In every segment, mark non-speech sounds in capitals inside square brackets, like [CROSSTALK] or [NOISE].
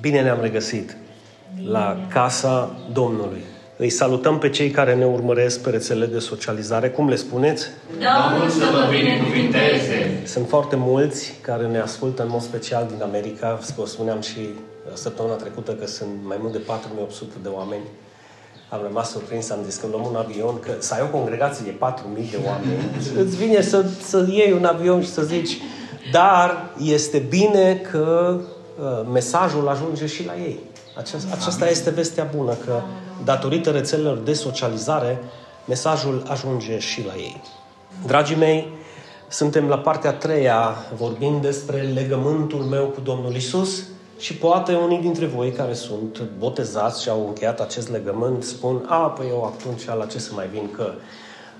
Bine ne-am regăsit la casa Domnului. Îi salutăm pe cei care ne urmăresc pe rețelele de socializare. Cum le spuneți? Domnul să vă binecuvinteze! Sunt foarte mulți care ne ascultă în mod special din America. Vă spuneam și uh, săptămâna trecută că sunt mai mult de 4800 de oameni. Am rămas surprins, am zis că luăm un avion, că să ai o congregație de 4000 de oameni, [LAUGHS] îți vine să, să iei un avion și să zici, dar este bine că uh, mesajul ajunge și la ei. Aceasta, aceasta este vestea bună, că datorită rețelelor de socializare, mesajul ajunge și la ei. Dragii mei, suntem la partea a treia vorbind despre legământul meu cu Domnul Isus și poate unii dintre voi care sunt botezați și au încheiat acest legământ spun, a, păi eu atunci la ce să mai vin că...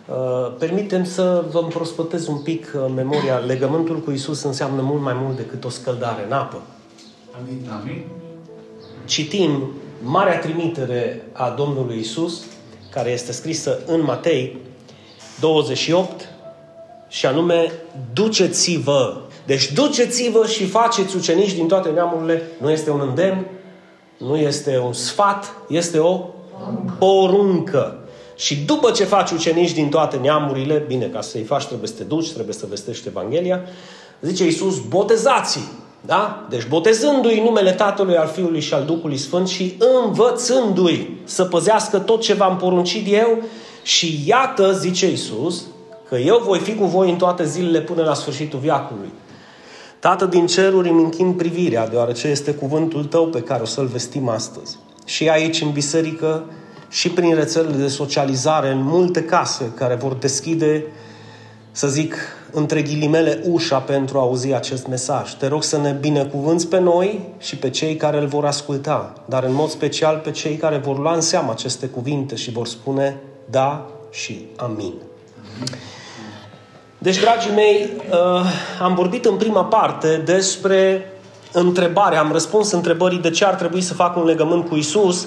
Uh, permitem să vă împrospătez un pic uh, memoria. Legământul cu Isus înseamnă mult mai mult decât o scăldare în apă. Amin. Amin. Citim marea trimitere a Domnului Isus, care este scrisă în Matei 28, și anume, duceți-vă. Deci duceți-vă și faceți ucenici din toate neamurile. Nu este un îndemn, nu este un sfat, este o poruncă. Și după ce faci ucenici din toate neamurile, bine, ca să-i faci trebuie să te duci, trebuie să vestești Evanghelia, zice Iisus, botezați da? Deci botezându-i numele Tatălui, al Fiului și al Duhului Sfânt și învățându-i să păzească tot ce v-am poruncit eu și iată, zice Iisus, că eu voi fi cu voi în toate zilele până la sfârșitul viacului. Tată din ceruri îmi închin privirea, deoarece este cuvântul tău pe care o să-l vestim astăzi. Și aici, în biserică, și prin rețelele de socializare, în multe case care vor deschide, să zic, între ghilimele ușa pentru a auzi acest mesaj. Te rog să ne binecuvânți pe noi și pe cei care îl vor asculta, dar în mod special pe cei care vor lua în seamă aceste cuvinte și vor spune da și amin. Deci, dragii mei, uh, am vorbit în prima parte despre întrebare, am răspuns întrebării de ce ar trebui să fac un legământ cu Isus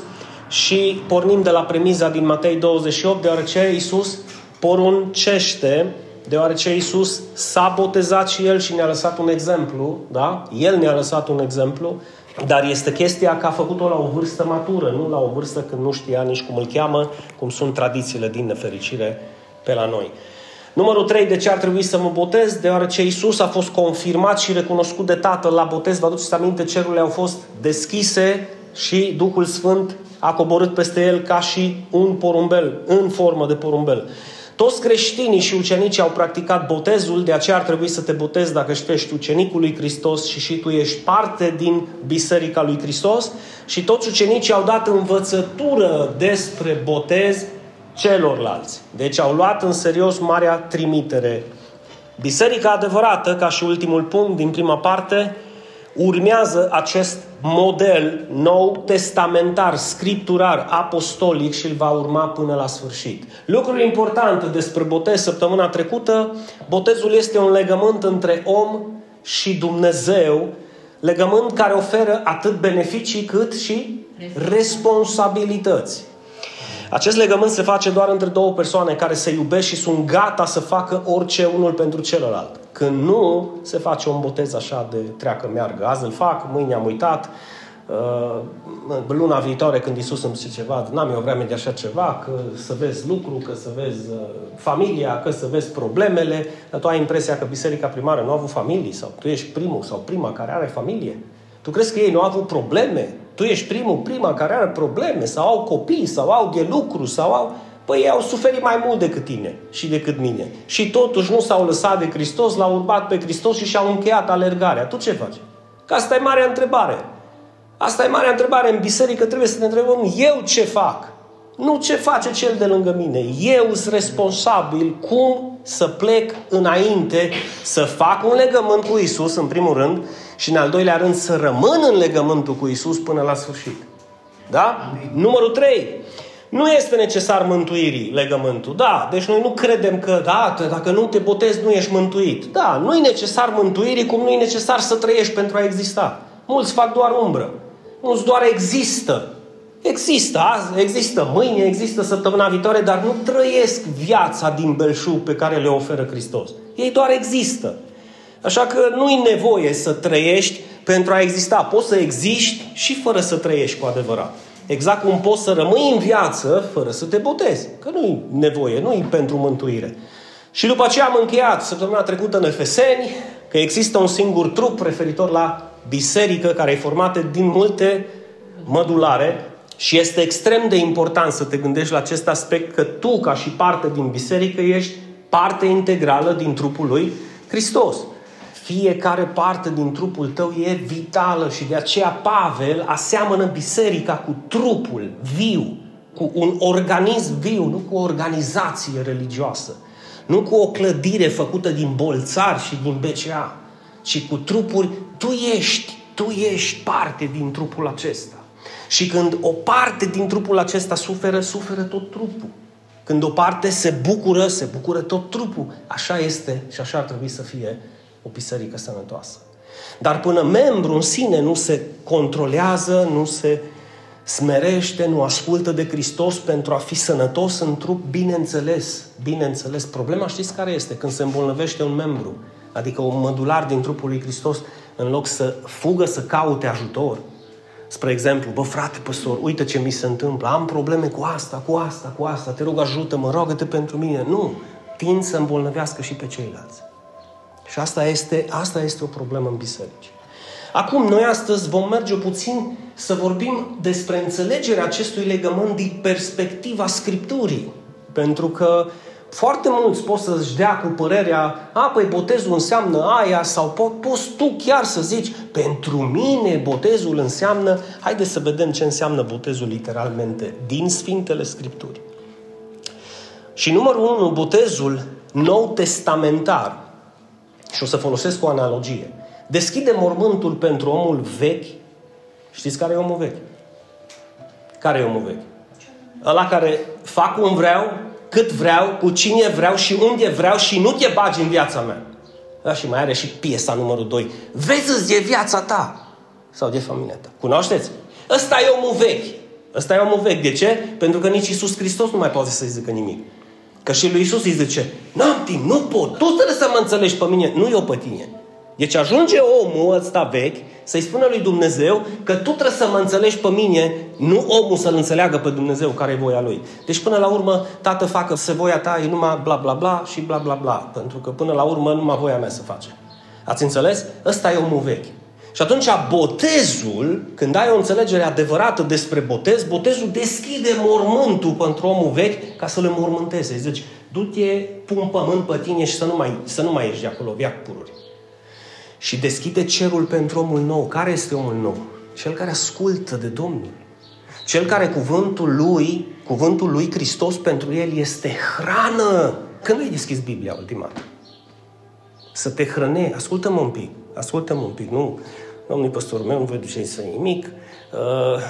și pornim de la premiza din Matei 28, deoarece Isus poruncește deoarece Iisus s-a botezat și El și ne-a lăsat un exemplu, da? El ne-a lăsat un exemplu, dar este chestia că a făcut-o la o vârstă matură, nu la o vârstă când nu știa nici cum îl cheamă, cum sunt tradițiile din nefericire pe la noi. Numărul 3, de ce ar trebui să mă botez? Deoarece Isus a fost confirmat și recunoscut de Tatăl la botez. Vă aduceți aminte, cerurile au fost deschise și Duhul Sfânt a coborât peste el ca și un porumbel, în formă de porumbel. Toți creștinii și ucenicii au practicat botezul, de aceea ar trebui să te botezi dacă ești ucenicul lui Hristos și și tu ești parte din Biserica lui Hristos. Și toți ucenicii au dat învățătură despre botez celorlalți. Deci au luat în serios marea trimitere. Biserica adevărată, ca și ultimul punct din prima parte, urmează acest model nou testamentar, scripturar, apostolic și îl va urma până la sfârșit. Lucrul important despre botez săptămâna trecută, botezul este un legământ între om și Dumnezeu, legământ care oferă atât beneficii cât și responsabilități. Acest legământ se face doar între două persoane care se iubesc și sunt gata să facă orice unul pentru celălalt. Când nu, se face un botez așa de treacă meargă. Azi îl fac, mâine am uitat, uh, luna viitoare când Isus îmi zice ceva, n-am eu vreme de așa ceva, că să vezi lucru, că să vezi uh, familia, că să vezi problemele, dar tu ai impresia că biserica primară nu a avut familii sau tu ești primul sau prima care are familie. Tu crezi că ei nu au avut probleme? Tu ești primul, prima care are probleme sau au copii sau au de lucru sau au... Păi ei au suferit mai mult decât tine și decât mine. Și totuși nu s-au lăsat de Hristos, l-au urmat pe Hristos și și-au încheiat alergarea. Tu ce faci? Că asta e marea întrebare. Asta e marea întrebare. În biserică trebuie să ne întrebăm eu ce fac. Nu ce face cel de lângă mine. Eu sunt responsabil cum să plec înainte, să fac un legământ cu Isus, în primul rând, și în al doilea rând să rămân în legământul cu Isus până la sfârșit. Da? Amin. Numărul 3. Nu este necesar mântuirii legământul. Da, deci noi nu credem că, da, dacă nu te botezi, nu ești mântuit. Da, nu e necesar mântuirii, cum nu e necesar să trăiești pentru a exista. Mulți fac doar umbră. Mulți doar există. Există azi, există mâine, există săptămâna viitoare, dar nu trăiesc viața din belșug pe care le oferă Hristos. Ei doar există. Așa că nu-i nevoie să trăiești pentru a exista. Poți să existi și fără să trăiești cu adevărat. Exact cum poți să rămâi în viață fără să te botezi. Că nu-i nevoie, nu-i pentru mântuire. Și după aceea am încheiat săptămâna trecută în Efeseni că există un singur trup referitor la biserică care e formată din multe mădulare și este extrem de important să te gândești la acest aspect că tu, ca și parte din biserică, ești parte integrală din trupul lui Hristos. Fiecare parte din trupul tău e vitală și de aceea Pavel aseamănă biserica cu trupul viu, cu un organism viu, nu cu o organizație religioasă, nu cu o clădire făcută din bolțari și din BCA, ci cu trupuri, tu ești, tu ești parte din trupul acesta. Și când o parte din trupul acesta suferă, suferă tot trupul. Când o parte se bucură, se bucură tot trupul. Așa este și așa ar trebui să fie o biserică sănătoasă. Dar până membru în sine nu se controlează, nu se smerește, nu ascultă de Hristos pentru a fi sănătos în trup, bineînțeles, bineînțeles. Problema știți care este? Când se îmbolnăvește un membru, adică un mădular din trupul lui Hristos, în loc să fugă să caute ajutor, Spre exemplu, bă frate păstor, uite ce mi se întâmplă, am probleme cu asta, cu asta, cu asta, te rog ajută-mă, rogă-te pentru mine. Nu, tind să îmbolnăvească și pe ceilalți. Și asta este, asta este o problemă în biserici. Acum, noi astăzi vom merge puțin să vorbim despre înțelegerea acestui legământ din perspectiva Scripturii. Pentru că foarte mulți pot să-și dea cu părerea, a, păi botezul înseamnă aia, sau po- poți tu chiar să zici, pentru mine botezul înseamnă, haide să vedem ce înseamnă botezul literalmente din Sfintele Scripturi. Și numărul unu, botezul nou testamentar, și o să folosesc o analogie, deschide mormântul pentru omul vechi. Știți care e omul vechi? Care e omul vechi? Ăla care fac cum vreau, cât vreau, cu cine vreau și unde vreau și nu te bagi în viața mea. Da, și mai are și piesa numărul 2. Vezi de viața ta sau de familia ta. Cunoașteți? Ăsta e omul vechi. Ăsta e omul vechi. De ce? Pentru că nici Isus Hristos nu mai poate să-i zică nimic. Că și lui Isus îi zice, n-am timp, nu pot, tu trebuie să mă înțelegi pe mine, nu eu pe tine. Deci ajunge omul ăsta vechi să-i spună lui Dumnezeu că tu trebuie să mă înțelegi pe mine, nu omul să-L înțeleagă pe Dumnezeu care e voia Lui. Deci până la urmă, tată, facă să voia ta e numai bla bla bla și bla bla bla. Pentru că până la urmă numai voia mea să face. Ați înțeles? Ăsta e omul vechi. Și atunci botezul, când ai o înțelegere adevărată despre botez, botezul deschide mormântul pentru omul vechi ca să le mormânteze. Zici, du-te, pun pământ pe tine și să nu mai, să nu mai ieși de acolo, viac pururi și deschide cerul pentru omul nou. Care este omul nou? Cel care ascultă de Domnul. Cel care cuvântul lui, cuvântul lui Hristos pentru el este hrană. Când ai deschis Biblia ultima Să te hrăne. Ascultă-mă un pic. Ascultă-mă un pic. Nu, domnul păstorul meu, nu voi duce să nimic. Uh,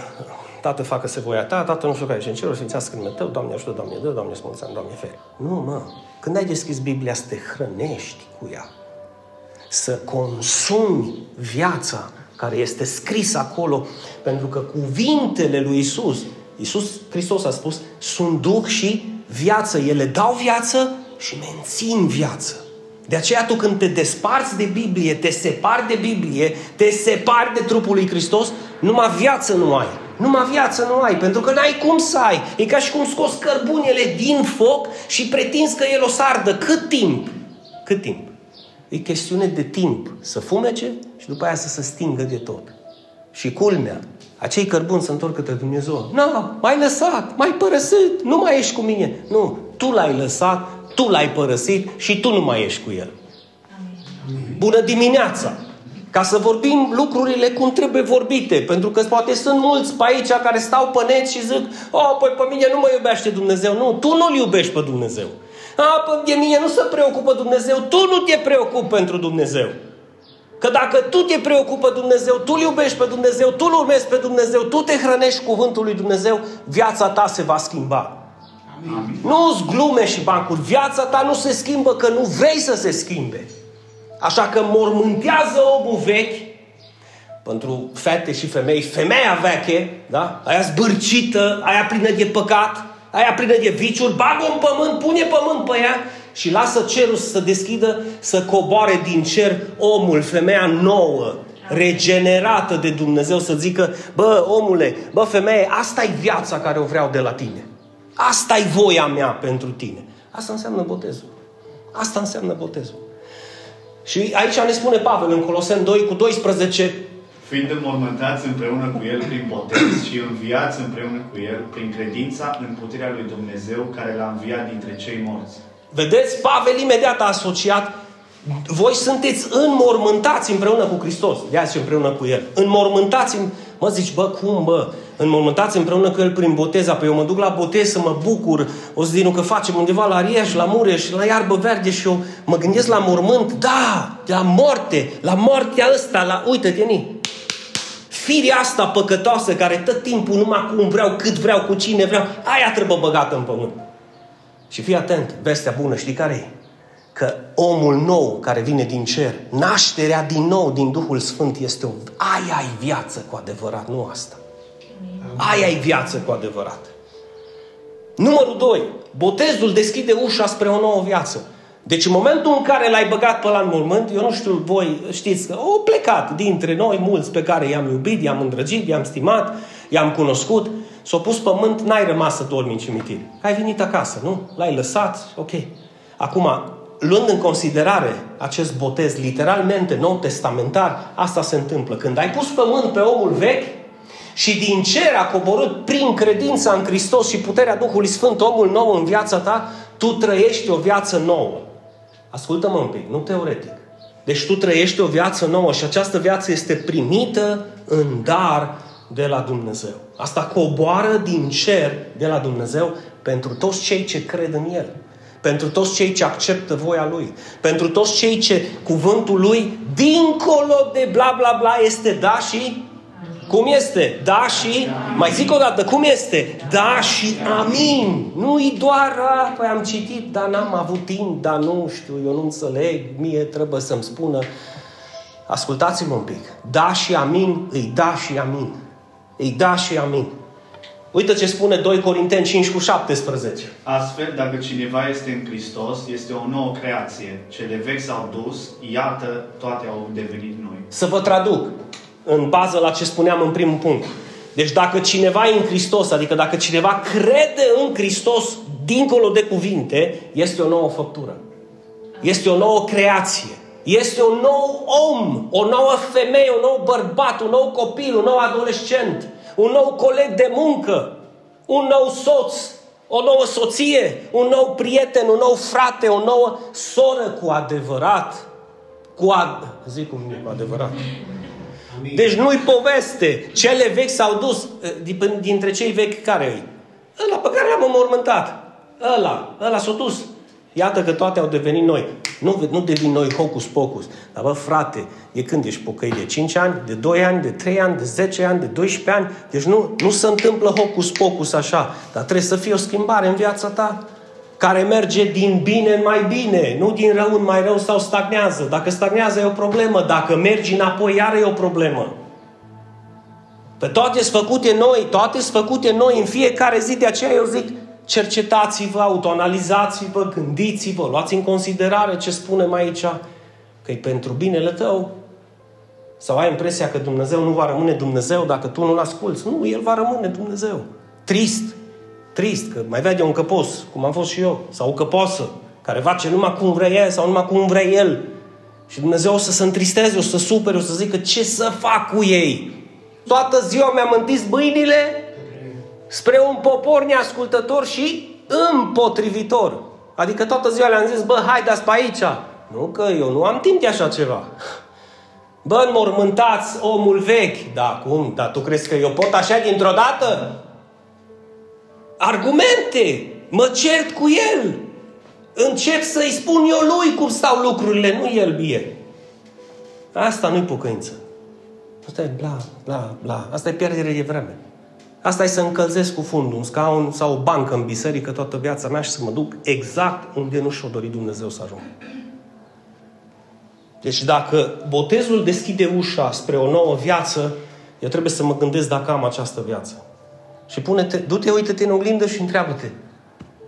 tată, facă-se voia ta, tată, nu știu care și în cerul, sfințească numele tău, Doamne ajută, Doamne dă, Doamne smulțeam, Doamne feri. Nu, mă. Când ai deschis Biblia, să te hrănești cu ea să consumi viața care este scrisă acolo, pentru că cuvintele lui Isus, Isus Hristos a spus, sunt duh și viață. Ele dau viață și mențin viață. De aceea tu când te desparți de Biblie, te separi de Biblie, te separi de trupul lui Hristos, numai viață nu ai. Numai viață nu ai, pentru că n-ai cum să ai. E ca și cum scoți cărbunele din foc și pretinzi că el o să ardă. Cât timp? Cât timp? E chestiune de timp să fumece și după aia să se stingă de tot. Și culmea, acei cărbuni se întorc către Dumnezeu. Nu, mai lăsat, mai părăsit, nu mai ești cu mine. Nu, tu l-ai lăsat, tu l-ai părăsit și tu nu mai ești cu el. Amin. Bună dimineața! Ca să vorbim lucrurile cum trebuie vorbite. Pentru că poate sunt mulți pe aici care stau pe net și zic Oh, păi pe mine nu mă iubește Dumnezeu. Nu, tu nu-L iubești pe Dumnezeu. A, de mine nu se preocupă Dumnezeu, tu nu te preocupi pentru Dumnezeu. Că dacă tu te preocupă Dumnezeu, tu îl iubești pe Dumnezeu, tu îl urmezi pe Dumnezeu, tu te hrănești cuvântul lui Dumnezeu, viața ta se va schimba. Amin. Nu-ți glume și bancuri. Viața ta nu se schimbă că nu vrei să se schimbe. Așa că mormântează omul vechi pentru fete și femei, femeia veche, da? aia zbârcită, aia plină de păcat, aia plină de viciuri, bagă un pământ, pune pământ pe ea și lasă cerul să se deschidă, să coboare din cer omul, femeia nouă, regenerată de Dumnezeu, să zică, bă, omule, bă, femeie, asta e viața care o vreau de la tine. Asta e voia mea pentru tine. Asta înseamnă botezul. Asta înseamnă botezul. Și aici ne spune Pavel în Coloseni 2 cu 12, Fiind înmormântați împreună cu El prin botez și înviați împreună cu El prin credința în puterea lui Dumnezeu care l-a înviat dintre cei morți. Vedeți, Pavel imediat a asociat voi sunteți înmormântați împreună cu Hristos. Ia și împreună cu El. Înmormântați, mă zici, bă, cum, bă? Înmormântați împreună cu El prin boteza. Păi eu mă duc la botez să mă bucur. O să din că facem undeva la Rieș, la Mureș, la iarbă verde și eu mă gândesc la mormânt. Da, la moarte, la moartea ăsta, la... Uite-te, ni. Firea asta păcătoasă care tot timpul numai cum vreau, cât vreau, cu cine vreau, aia trebuie băgată în pământ. Și fii atent, vestea bună, știi care e? Că omul nou care vine din cer, nașterea din nou din Duhul Sfânt este o... Aia e viață cu adevărat, nu asta. Aia e viață cu adevărat. Numărul 2. Botezul deschide ușa spre o nouă viață. Deci în momentul în care l-ai băgat pe la în mormânt, eu nu știu, voi știți că au plecat dintre noi mulți pe care i-am iubit, i-am îndrăgit, i-am stimat, i-am cunoscut, s-au pus pământ, n-ai rămas să dormi în cimitir. Ai venit acasă, nu? L-ai lăsat, ok. Acum, luând în considerare acest botez literalmente nou testamentar, asta se întâmplă. Când ai pus pământ pe omul vechi și din cer a coborât prin credința în Hristos și puterea Duhului Sfânt omul nou în viața ta, tu trăiești o viață nouă. Ascultă-mă un pic, nu teoretic. Deci tu trăiești o viață nouă și această viață este primită în dar de la Dumnezeu. Asta coboară din cer de la Dumnezeu pentru toți cei ce cred în El. Pentru toți cei ce acceptă voia Lui. Pentru toți cei ce cuvântul Lui, dincolo de bla bla bla, este da și cum este? Da și... Mai zic o dată, cum este? Da și amin. Nu-i doar, a, păi am citit, dar n-am avut timp, dar nu știu, eu nu înțeleg, mie trebuie să-mi spună. Ascultați-mă un pic. Da și amin, îi da și amin. Îi da și amin. Uite ce spune 2 Corinteni 5 cu 17. Astfel, dacă cineva este în Hristos, este o nouă creație. Cele vechi s-au dus, iată, toate au devenit noi. Să vă traduc în bază la ce spuneam în primul punct. Deci dacă cineva e în Hristos, adică dacă cineva crede în Hristos, dincolo de cuvinte, este o nouă făptură. Este o nouă creație. Este un nou om, o nouă femeie, un nou bărbat, un nou copil, un nou adolescent, un nou coleg de muncă, un nou soț, o nouă soție, un nou prieten, un nou frate, o nouă soră cu adevărat. Cu ad... Zic cum e cu adevărat. Deci nu-i poveste. Cele vechi s-au dus. Dintre cei vechi care îi? Ăla pe care l-am înmormântat. Ăla. Ăla s-a dus. Iată că toate au devenit noi. Nu, nu devin noi hocus pocus. Dar bă, frate, e când ești pocăi de 5 ani, de 2 ani, de 3 ani, de 10 ani, de 12 ani. Deci nu, nu se întâmplă hocus pocus așa. Dar trebuie să fie o schimbare în viața ta care merge din bine în mai bine, nu din rău în mai rău sau stagnează. Dacă stagnează e o problemă, dacă mergi înapoi iar e o problemă. Pe toate sunt făcute noi, toate sunt făcute noi în fiecare zi, de aceea eu zic, cercetați-vă, autoanalizați-vă, gândiți-vă, luați în considerare ce spunem aici, că e pentru binele tău. Sau ai impresia că Dumnezeu nu va rămâne Dumnezeu dacă tu nu-L asculți. Nu, El va rămâne Dumnezeu. Trist, trist, că mai vede un căpos, cum am fost și eu, sau o căposă, care face numai cum vrea ea sau numai cum vrea el. Și Dumnezeu o să se întristeze, o să supere, o să zică ce să fac cu ei. Toată ziua mi-am întins băinile spre un popor neascultător și împotrivitor. Adică toată ziua le-am zis, bă, hai dați pe aici. Nu că eu nu am timp de așa ceva. Bă, înmormântați omul vechi. Da, cum? Dar tu crezi că eu pot așa dintr-o dată? Argumente, mă cert cu el, încep să-i spun eu lui cum stau lucrurile, nu el mie. Asta nu-i pocăință. Asta e bla, bla, bla. Asta e pierdere de vreme. Asta e să încălzesc cu fundul un scaun sau o bancă în biserică toată viața mea și să mă duc exact unde nu și-o dori Dumnezeu să ajung. Deci dacă botezul deschide ușa spre o nouă viață, eu trebuie să mă gândesc dacă am această viață. Și pune-te, du-te, uită-te în oglindă și întreabă-te.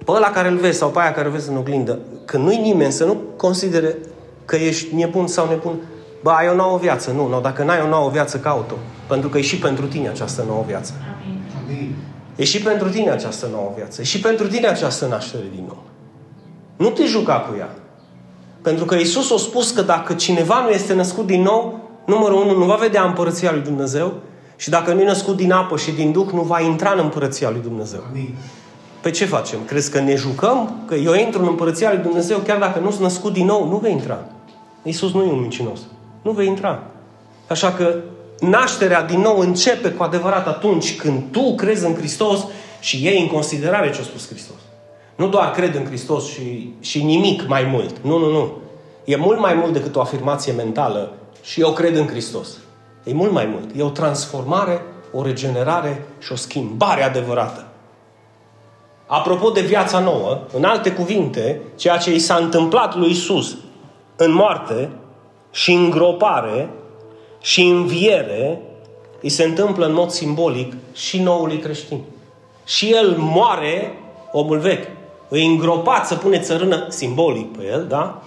pe ăla care îl vezi sau pe aia care îl vezi în oglindă, că nu-i nimeni să nu considere că ești nebun sau nebun, bă, ai o nouă viață. Nu, nu, dacă n-ai o nouă viață, caut-o. Pentru că e și pentru tine această nouă viață. Amin. E și pentru tine această nouă viață. E și pentru tine această naștere din nou. Nu te juca cu ea. Pentru că Isus a spus că dacă cineva nu este născut din nou, numărul unu, nu va vedea împărăția lui Dumnezeu și dacă nu e născut din apă și din Duh, nu va intra în împărăția lui Dumnezeu. Amin. Pe ce facem? Crezi că ne jucăm? Că eu intru în împărăția lui Dumnezeu chiar dacă nu sunt născut din nou? Nu vei intra. Iisus nu e un mincinos. Nu vei intra. Așa că nașterea din nou începe cu adevărat atunci când tu crezi în Hristos și iei în considerare ce a spus Hristos. Nu doar cred în Hristos și, și nimic mai mult. Nu, nu, nu. E mult mai mult decât o afirmație mentală și eu cred în Hristos. E mult mai mult. E o transformare, o regenerare și o schimbare adevărată. Apropo de viața nouă, în alte cuvinte, ceea ce i s-a întâmplat lui Isus în moarte și îngropare și înviere, îi se întâmplă în mod simbolic și noului creștin. Și el moare, omul vechi, îi îngropat să pune țărână simbolic pe el, da?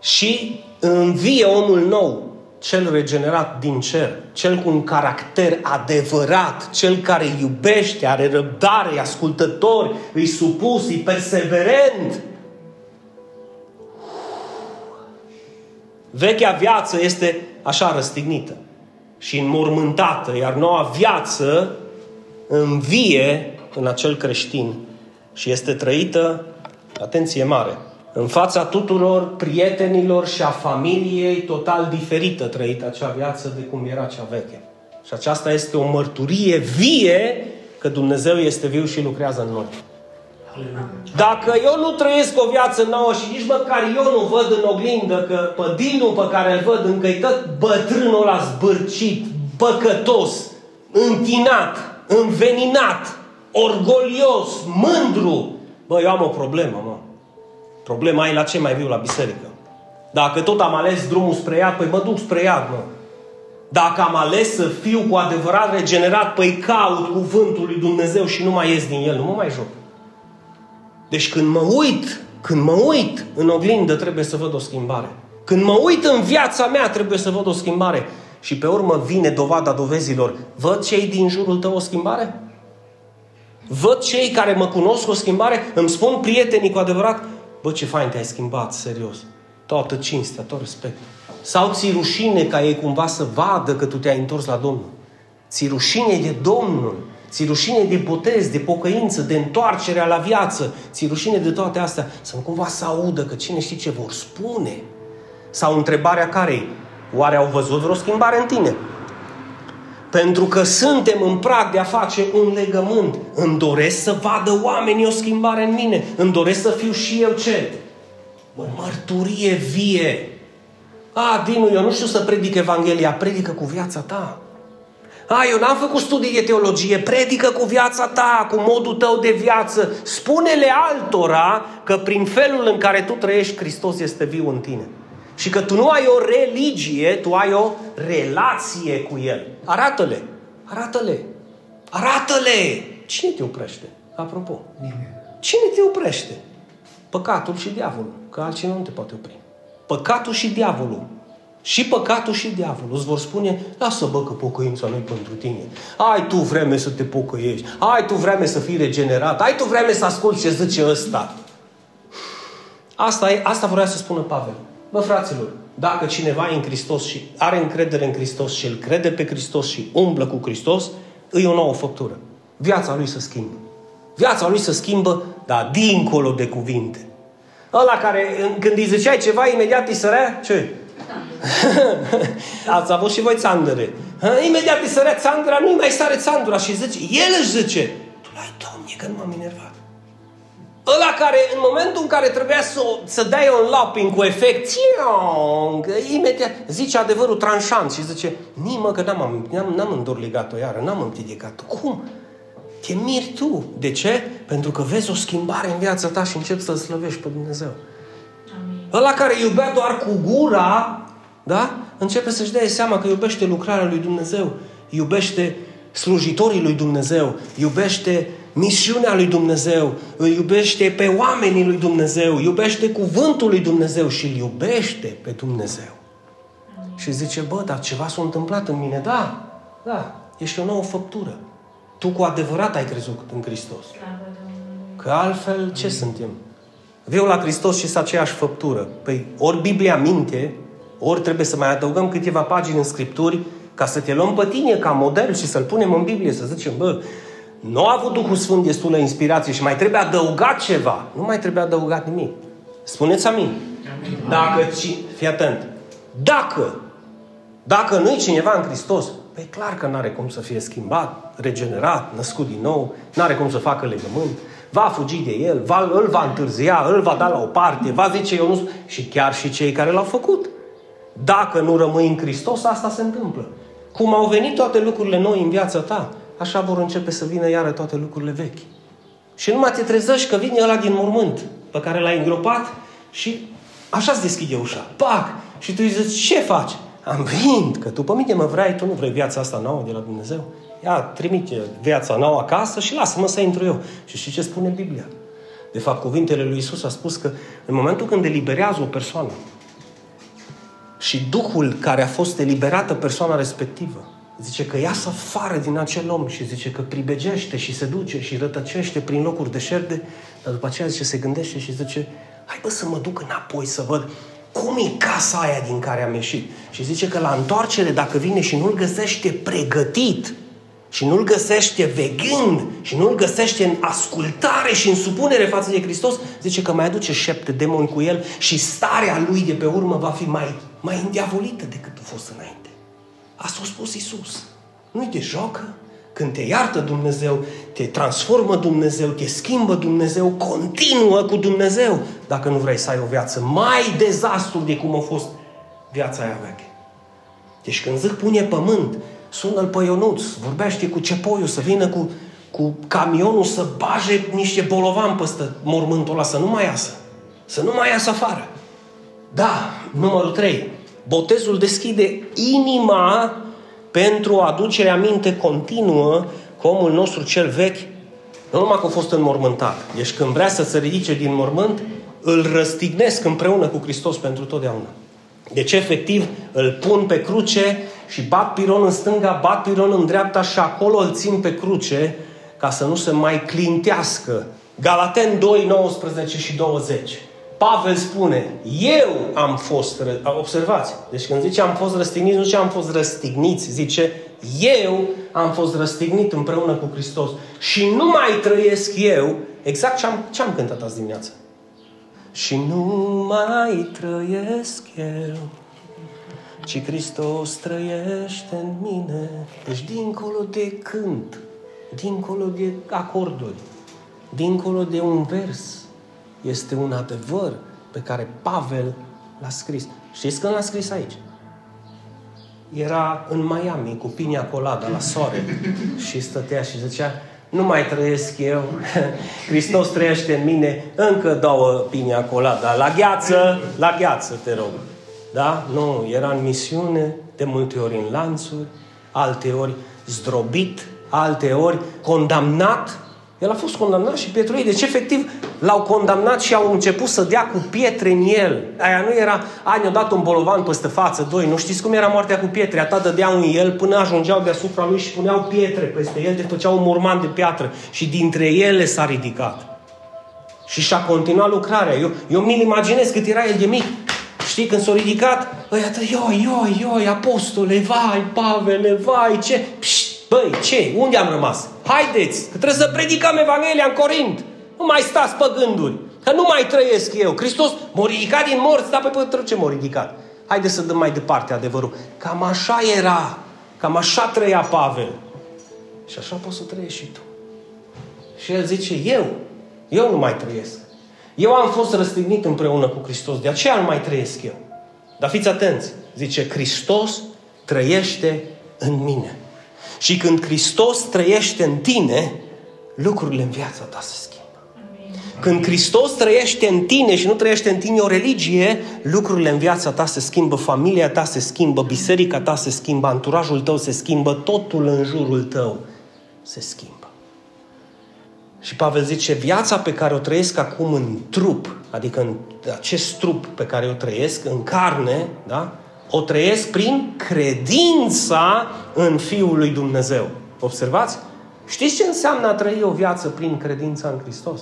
Și învie omul nou, cel regenerat din cer, cel cu un caracter adevărat, cel care iubește, are răbdare, e ascultător, îi supus, îi perseverent. Vechea viață este așa răstignită și înmormântată, iar noua viață învie în acel creștin și este trăită, atenție mare, în fața tuturor prietenilor și a familiei total diferită trăită acea viață de cum era cea veche. Și aceasta este o mărturie vie că Dumnezeu este viu și lucrează în noi. Dacă eu nu trăiesc o viață nouă și nici măcar eu nu văd în oglindă că pe Dinu pe care îl văd încă e tot bătrânul ăla zbârcit, păcătos, întinat, înveninat, orgolios, mândru, bă, eu am o problemă, mă. Problema e la ce mai viu la biserică. Dacă tot am ales drumul spre iad, păi mă duc spre iad, mă. Dacă am ales să fiu cu adevărat regenerat, păi caut cuvântul lui Dumnezeu și nu mai ies din el, nu mă mai joc. Deci când mă uit, când mă uit în oglindă, trebuie să văd o schimbare. Când mă uit în viața mea, trebuie să văd o schimbare. Și pe urmă vine dovada dovezilor. Văd cei din jurul tău o schimbare? Văd cei care mă cunosc o schimbare? Îmi spun prietenii cu adevărat? Bă, ce fain te-ai schimbat, serios. Toată cinstea, tot respect. Sau ți rușine ca ei cumva să vadă că tu te-ai întors la Domnul. Ți rușine de Domnul. Ți rușine de botez, de pocăință, de întoarcerea la viață. Ți rușine de toate astea. Să nu cumva să audă că cine știe ce vor spune. Sau întrebarea care Oare au văzut vreo schimbare în tine? Pentru că suntem în prag de a face un legământ. Îmi doresc să vadă oamenii o schimbare în mine. Îmi doresc să fiu și eu ce? O mărturie vie. A, Dinu, eu nu știu să predic Evanghelia. Predică cu viața ta. A, eu n-am făcut studii de teologie. Predică cu viața ta, cu modul tău de viață. Spune-le altora că prin felul în care tu trăiești, Hristos este viu în tine. Și că tu nu ai o religie, tu ai o relație cu El. Arată-le! Arată-le! Arată-le! Cine te oprește? Apropo. Nimeni. Cine te oprește? Păcatul și diavolul. Că altcineva nu te poate opri. Păcatul și diavolul. Și păcatul și diavolul îți vor spune, lasă bă că pocăința nu pentru tine. Ai tu vreme să te pocăiești. Ai tu vreme să fii regenerat. Ai tu vreme să asculti ce zice ăsta. Asta, e, asta vrea să spună Pavel. Bă, fraților, dacă cineva e în Hristos și are încredere în Hristos și îl crede pe Hristos și umblă cu Hristos, îi o nouă făptură. Viața lui se schimbă. Viața lui se schimbă, dar dincolo de cuvinte. Ăla care, când îi ziceai ceva, imediat îi sărea, ce? [LAUGHS] Ați avut și voi țandere. Imediat îi sărea țandra, nu mai sare țandura și zice, el își zice, tu l-ai, Domne, că nu m-am enervat. Ăla care, în momentul în care trebuia să, să dai un lapping cu efect, ționg, imediat zice adevărul tranșant și zice, nimă că n-am, n-am, n-am îndorlegat-o iară, n-am împiedicat-o. Cum? Te miri tu. De ce? Pentru că vezi o schimbare în viața ta și începi să-L slăvești pe Dumnezeu. Amin. Ăla care iubea doar cu gura, da? Începe să-și dea seama că iubește lucrarea lui Dumnezeu, iubește slujitorii lui Dumnezeu, iubește misiunea lui Dumnezeu, îl iubește pe oamenii lui Dumnezeu, iubește cuvântul lui Dumnezeu și îl iubește pe Dumnezeu. Și zice, bă, dar ceva s-a întâmplat în mine. Da, da, ești o nouă făptură. Tu cu adevărat ai crezut în Hristos. Că altfel, ce suntem? Viu la Hristos și să aceeași făptură. Păi ori Biblia minte, ori trebuie să mai adăugăm câteva pagini în Scripturi ca să te luăm pe tine ca model și să-l punem în Biblie, să zicem, bă, nu a avut Duhul Sfânt destulă inspirație și mai trebuie adăugat ceva. Nu mai trebuie adăugat nimic. Spuneți amin. amin. Dacă, fii atent, dacă, dacă nu-i cineva în Hristos, păi clar că nu are cum să fie schimbat, regenerat, născut din nou, nu are cum să facă legământ, va fugi de el, va, îl va întârzia, îl va da la o parte, va zice eu nu... Și chiar și cei care l-au făcut. Dacă nu rămâi în Hristos, asta se întâmplă. Cum au venit toate lucrurile noi în viața ta, așa vor începe să vină iară toate lucrurile vechi. Și numai te trezești că vine ăla din mormânt pe care l-ai îngropat și așa se deschide ușa. Pac! Și tu îi zici, ce faci? Am venit, că tu pe mine mă vrei, tu nu vrei viața asta nouă de la Dumnezeu. Ia, trimite viața nouă acasă și lasă-mă să intru eu. Și știi ce spune Biblia? De fapt, cuvintele lui Isus a spus că în momentul când eliberează o persoană și Duhul care a fost eliberată persoana respectivă, zice că iasă afară din acel om și zice că pribegește și se duce și rătăcește prin locuri deșerde, dar după aceea zice, se gândește și zice, hai bă să mă duc înapoi să văd cum e casa aia din care am ieșit. Și zice că la întoarcere, dacă vine și nu-l găsește pregătit, și nu-l găsește vegând, și nu-l găsește în ascultare și în supunere față de Hristos, zice că mai aduce șepte demoni cu el și starea lui de pe urmă va fi mai, mai îndiavolită decât a fost înainte. Asta a spus Isus. Nu-i de jocă? Când te iartă Dumnezeu, te transformă Dumnezeu, te schimbă Dumnezeu, continuă cu Dumnezeu. Dacă nu vrei să ai o viață mai dezastru de cum a fost viața aia veche. Deci când zic pune pământ, sună-l pe Ionuț, vorbește cu cepoiul să vină cu, cu camionul să baje niște bolovan peste mormântul ăla, să nu mai iasă. Să nu mai iasă afară. Da, numărul 3. Botezul deschide inima pentru aducerea aminte continuă cu omul nostru cel vechi, nu numai că a fost înmormântat. Deci când vrea să se ridice din mormânt, îl răstignesc împreună cu Hristos pentru totdeauna. Deci, efectiv, îl pun pe cruce și bat piron în stânga, bat piron în dreapta și acolo îl țin pe cruce ca să nu se mai clintească. Galaten 2, 19 și 20. Pavel spune, eu am fost, observați, deci când zice am fost răstignit, nu zice am fost răstigniți, zice eu am fost răstignit împreună cu Hristos și nu mai trăiesc eu, exact ce am, ce am cântat azi dimineață. Și nu mai trăiesc eu, ci Hristos trăiește în mine. Deci dincolo de cânt, dincolo de acorduri, dincolo de un vers, este un adevăr pe care Pavel l-a scris. Știți când l-a scris aici? Era în Miami cu pinia colada la soare [LAUGHS] și stătea și zicea nu mai trăiesc eu, [LAUGHS] Hristos trăiește în mine, încă două pinia colada, la gheață, la gheață, te rog. Da? Nu, era în misiune, de multe ori în lanțuri, alte ori zdrobit, alte ori condamnat el a fost condamnat și Petru ei. Deci, efectiv, l-au condamnat și au început să dea cu pietre în el. Aia nu era, a, ne-a dat un bolovan peste față, doi. Nu știți cum era moartea cu pietre? Ata dădeau în el până ajungeau deasupra lui și puneau pietre peste el, de făceau un morman de piatră. Și dintre ele s-a ridicat. Și și-a continuat lucrarea. Eu, eu mi-l imaginez cât era el de mic. Știi, când s-a ridicat, ăia, ioi, ioi, ioi, apostole, vai, Pavele, vai, ce... Pșt, Băi, ce? Unde am rămas? Haideți, că trebuie să predicăm Evanghelia în Corint. Nu mai stați pe gânduri. Că nu mai trăiesc eu. Hristos m-a ridicat din morți, dar pe pentru ce m-a ridicat? Haideți să dăm mai departe adevărul. Cam așa era. Cam așa trăia Pavel. Și așa poți să trăiești și tu. Și el zice, eu, eu nu mai trăiesc. Eu am fost răstignit împreună cu Hristos, de aceea nu mai trăiesc eu. Dar fiți atenți, zice, Hristos trăiește în mine. Și când Hristos trăiește în tine, lucrurile în viața ta se schimbă. Când Hristos trăiește în tine și nu trăiește în tine o religie, lucrurile în viața ta se schimbă, familia ta se schimbă, biserica ta se schimbă, anturajul tău se schimbă, totul în jurul tău se schimbă. Și Pavel zice, viața pe care o trăiesc acum în trup, adică în acest trup pe care o trăiesc, în carne, da? O trăiesc prin credința în Fiul lui Dumnezeu. Observați? Știți ce înseamnă a trăi o viață prin credința în Hristos?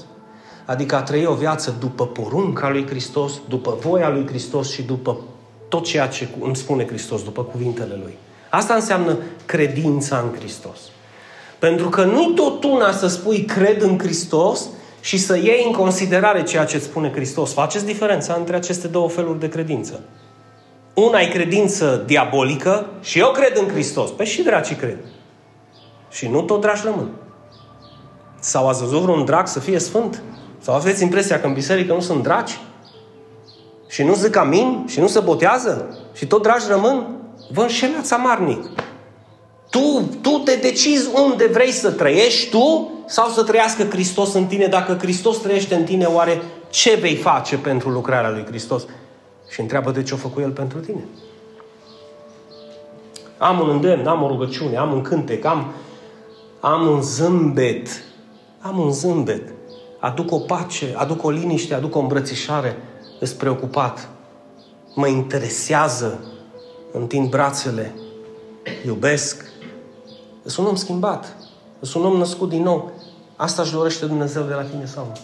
Adică a trăi o viață după porunca lui Hristos, după voia lui Hristos și după tot ceea ce îmi spune Hristos, după cuvintele Lui. Asta înseamnă credința în Hristos. Pentru că nu-i tot una să spui cred în Hristos și să iei în considerare ceea ce îți spune Hristos. Faceți diferența între aceste două feluri de credință. Una e credință diabolică și eu cred în Hristos. Păi și dracii cred. Și nu tot dragi rămân. Sau ați văzut vreun drag să fie sfânt? Sau aveți impresia că în biserică nu sunt dragi? Și nu zic amin? Și nu se botează? Și tot dragi rămân? Vă înșelați amarnic. Tu, tu te decizi unde vrei să trăiești tu sau să trăiască Hristos în tine. Dacă Hristos trăiește în tine, oare ce vei face pentru lucrarea lui Hristos? Și întreabă de ce a făcut El pentru tine. Am un îndemn, am o rugăciune, am un cântec, am, am un zâmbet. Am un zâmbet. Aduc o pace, aduc o liniște, aduc o îmbrățișare. Îs preocupat. Mă interesează. Întind brațele. Iubesc. Sunt un om schimbat. Sunt un om născut din nou. Asta își dorește Dumnezeu de la tine sau nu?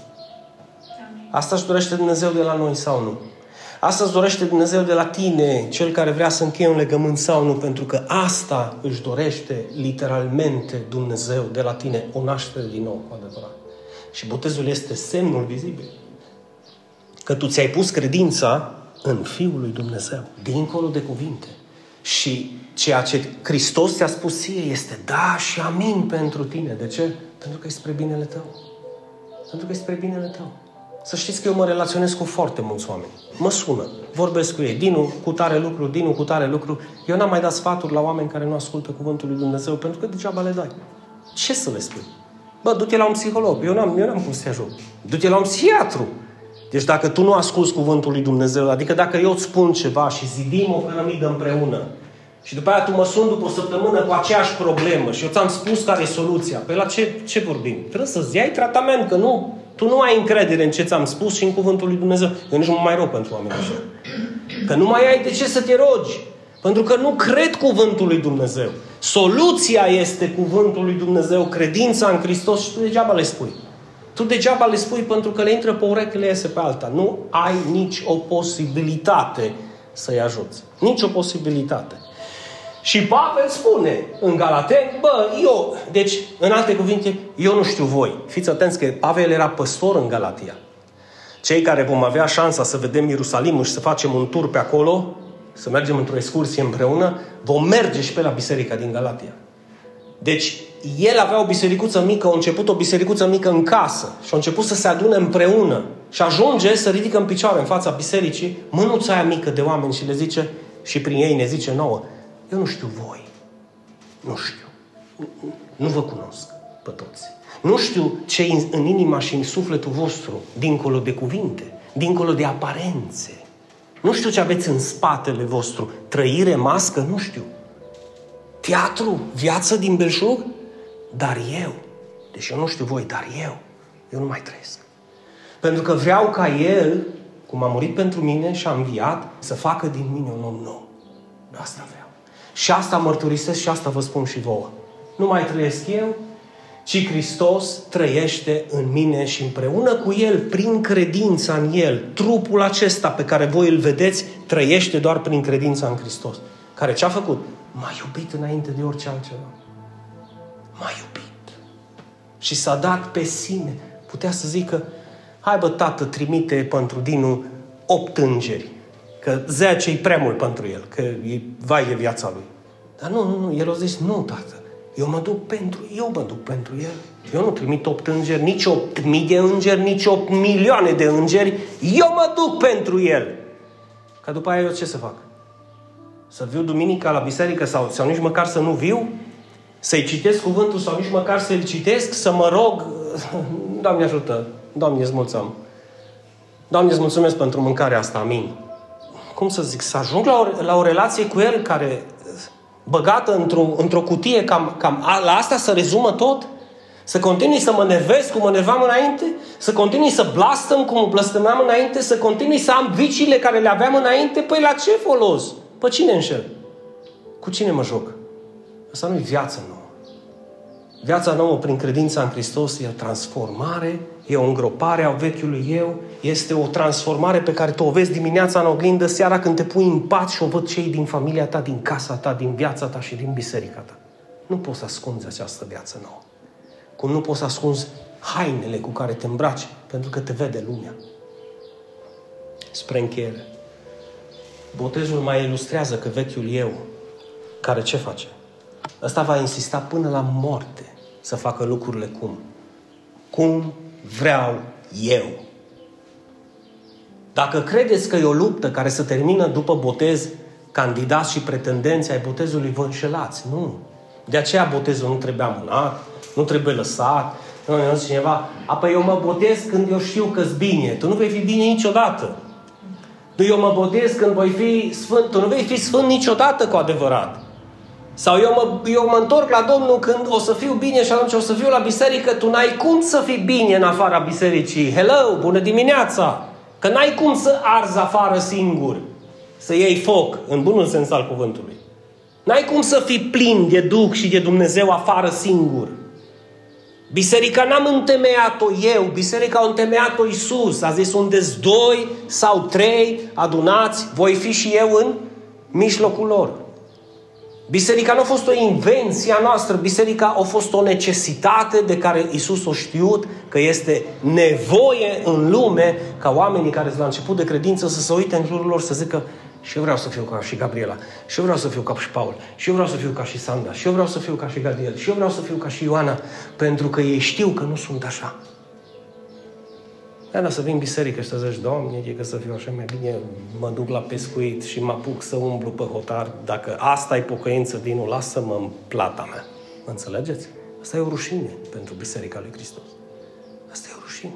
Asta își dorește Dumnezeu de la noi sau nu? Asta îți dorește Dumnezeu de la tine, cel care vrea să încheie un legământ sau nu, pentru că asta își dorește literalmente Dumnezeu de la tine, o naștere din nou, cu adevărat. Și botezul este semnul vizibil. Că tu ți-ai pus credința în Fiul lui Dumnezeu, dincolo de cuvinte. Și ceea ce Hristos ți-a spus ție este da și amin pentru tine. De ce? Pentru că e spre binele tău. Pentru că e spre binele tău. Să știți că eu mă relaționez cu foarte mulți oameni. Mă sună, vorbesc cu ei. Dinu, cu tare lucru, Dinu, cu tare lucru. Eu n-am mai dat sfaturi la oameni care nu ascultă cuvântul lui Dumnezeu, pentru că degeaba le dai. Ce să le spui? Bă, du-te la un psiholog. Eu n-am, eu n-am cum să te ajut. Du-te la un psihiatru. Deci dacă tu nu asculți cuvântul lui Dumnezeu, adică dacă eu îți spun ceva și zidim o cărămidă împreună, și după aia tu mă sun după o săptămână cu aceeași problemă și eu ți-am spus care e soluția. Pe la ce, ce vorbim? Trebuie să-ți iai tratament, că nu, tu nu ai încredere în ce ți-am spus și în cuvântul lui Dumnezeu. Eu nici nu mă mai rog pentru oameni așa. Că nu mai ai de ce să te rogi. Pentru că nu cred cuvântul lui Dumnezeu. Soluția este cuvântul lui Dumnezeu, credința în Hristos și tu degeaba le spui. Tu degeaba le spui pentru că le intră pe urechile iese pe alta. Nu ai nici o posibilitate să-i ajuți. Nici o posibilitate. Și Pavel spune în Galateni, bă, eu, deci, în alte cuvinte, eu nu știu voi. Fiți atenți că Pavel era păstor în Galatia. Cei care vom avea șansa să vedem Ierusalimul și să facem un tur pe acolo, să mergem într-o excursie împreună, vom merge și pe la biserica din Galatia. Deci, el avea o bisericuță mică, a început o bisericuță mică în casă și a început să se adune împreună și ajunge să ridică în picioare în fața bisericii mânuța aia mică de oameni și le zice, și prin ei ne zice nouă, eu nu știu voi. Nu știu. Nu vă cunosc pe toți. Nu știu ce în inima și în sufletul vostru, dincolo de cuvinte, dincolo de aparențe. Nu știu ce aveți în spatele vostru. Trăire, mască, nu știu. Teatru, viață din belșug? Dar eu, deci eu nu știu voi, dar eu, eu nu mai trăiesc. Pentru că vreau ca El, cum a murit pentru mine și a înviat, să facă din mine un om nou. Asta vreau. Și asta mărturisesc și asta vă spun și vouă. Nu mai trăiesc eu, ci Hristos trăiește în mine și împreună cu El, prin credința în El, trupul acesta pe care voi îl vedeți, trăiește doar prin credința în Hristos. Care ce a făcut? M-a iubit înainte de orice altceva. M-a iubit. Și s-a dat pe sine. Putea să zică, hai bă, tată, trimite pentru Dinu opt îngeri Că 10 e prea mult pentru el, că e vai de viața lui. Dar nu, nu, nu, el a zis, nu, tată, eu mă duc pentru, eu mă duc pentru el. Eu nu trimit 8 îngeri, nici 8 mii de îngeri, nici 8 milioane de îngeri. Eu mă duc pentru el. Ca după aia eu ce să fac? Să viu duminica la biserică sau, sau nici măcar să nu viu? Să-i citesc cuvântul sau nici măcar să-l citesc? Să mă rog? Doamne ajută! Doamne îți mulțumesc! Doamne îți mulțumesc pentru mâncarea asta, amin cum să zic, să ajung la o, la o relație cu el care băgată într-o, într-o cutie, cam, cam la asta să rezumă tot? Să continui să mă nervez cum mă nervam înainte? Să continui să blastăm cum blăstămeam înainte? Să continui să am viciile care le aveam înainte? Păi la ce folos? Pe cine înșel? Cu cine mă joc? Asta nu e viața nouă. Viața nouă prin credința în Hristos e o transformare, e o îngropare a vechiului eu, este o transformare pe care tu o vezi dimineața în oglindă, seara când te pui în pat și o văd cei din familia ta, din casa ta, din viața ta și din biserica ta. Nu poți să ascunzi această viață nouă. Cum nu poți să ascunzi hainele cu care te îmbraci, pentru că te vede lumea. Spre încheiere. Botezul mai ilustrează că vechiul eu, care ce face? Ăsta va insista până la moarte să facă lucrurile cum? Cum vreau eu. Dacă credeți că e o luptă care se termină după botez, candidați și pretendenți ai botezului vă înșelați. Nu. De aceea botezul nu trebuie amânat, nu trebuie lăsat. Nu, nu cineva, apoi eu mă botez când eu știu că-s bine. Tu nu vei fi bine niciodată. Tu eu mă botez când voi fi sfânt. Tu nu vei fi sfânt niciodată cu adevărat. Sau eu mă, eu mă întorc la Domnul când o să fiu bine și atunci o să fiu la biserică. Tu n-ai cum să fii bine în afara bisericii. Hello, bună dimineața! Că n-ai cum să arzi afară singur. Să iei foc, în bunul sens al cuvântului. N-ai cum să fii plin de Duh și de Dumnezeu afară singur. Biserica n-am întemeiat-o eu, biserica a întemeiat-o Iisus. A zis, unde doi sau trei adunați, voi fi și eu în mijlocul lor. Biserica nu a fost o invenție a noastră, biserica a fost o necesitate de care Isus a știut că este nevoie în lume ca oamenii care sunt la început de credință să se uite în jurul lor să zică și eu vreau să fiu ca și Gabriela, și eu vreau să fiu ca și Paul, și eu vreau să fiu ca și Sandra, și eu vreau să fiu ca și Gadiel, și eu vreau să fiu ca și Ioana, pentru că ei știu că nu sunt așa. Da, să vin în biserică și să zici, Doamne, e că să fiu așa mai bine, mă duc la pescuit și mă apuc să umblu pe hotar. Dacă asta e pocăință, Dinu, lasă-mă în plata mea. Înțelegeți? Asta e o rușine pentru Biserica lui Hristos. Asta e o rușine.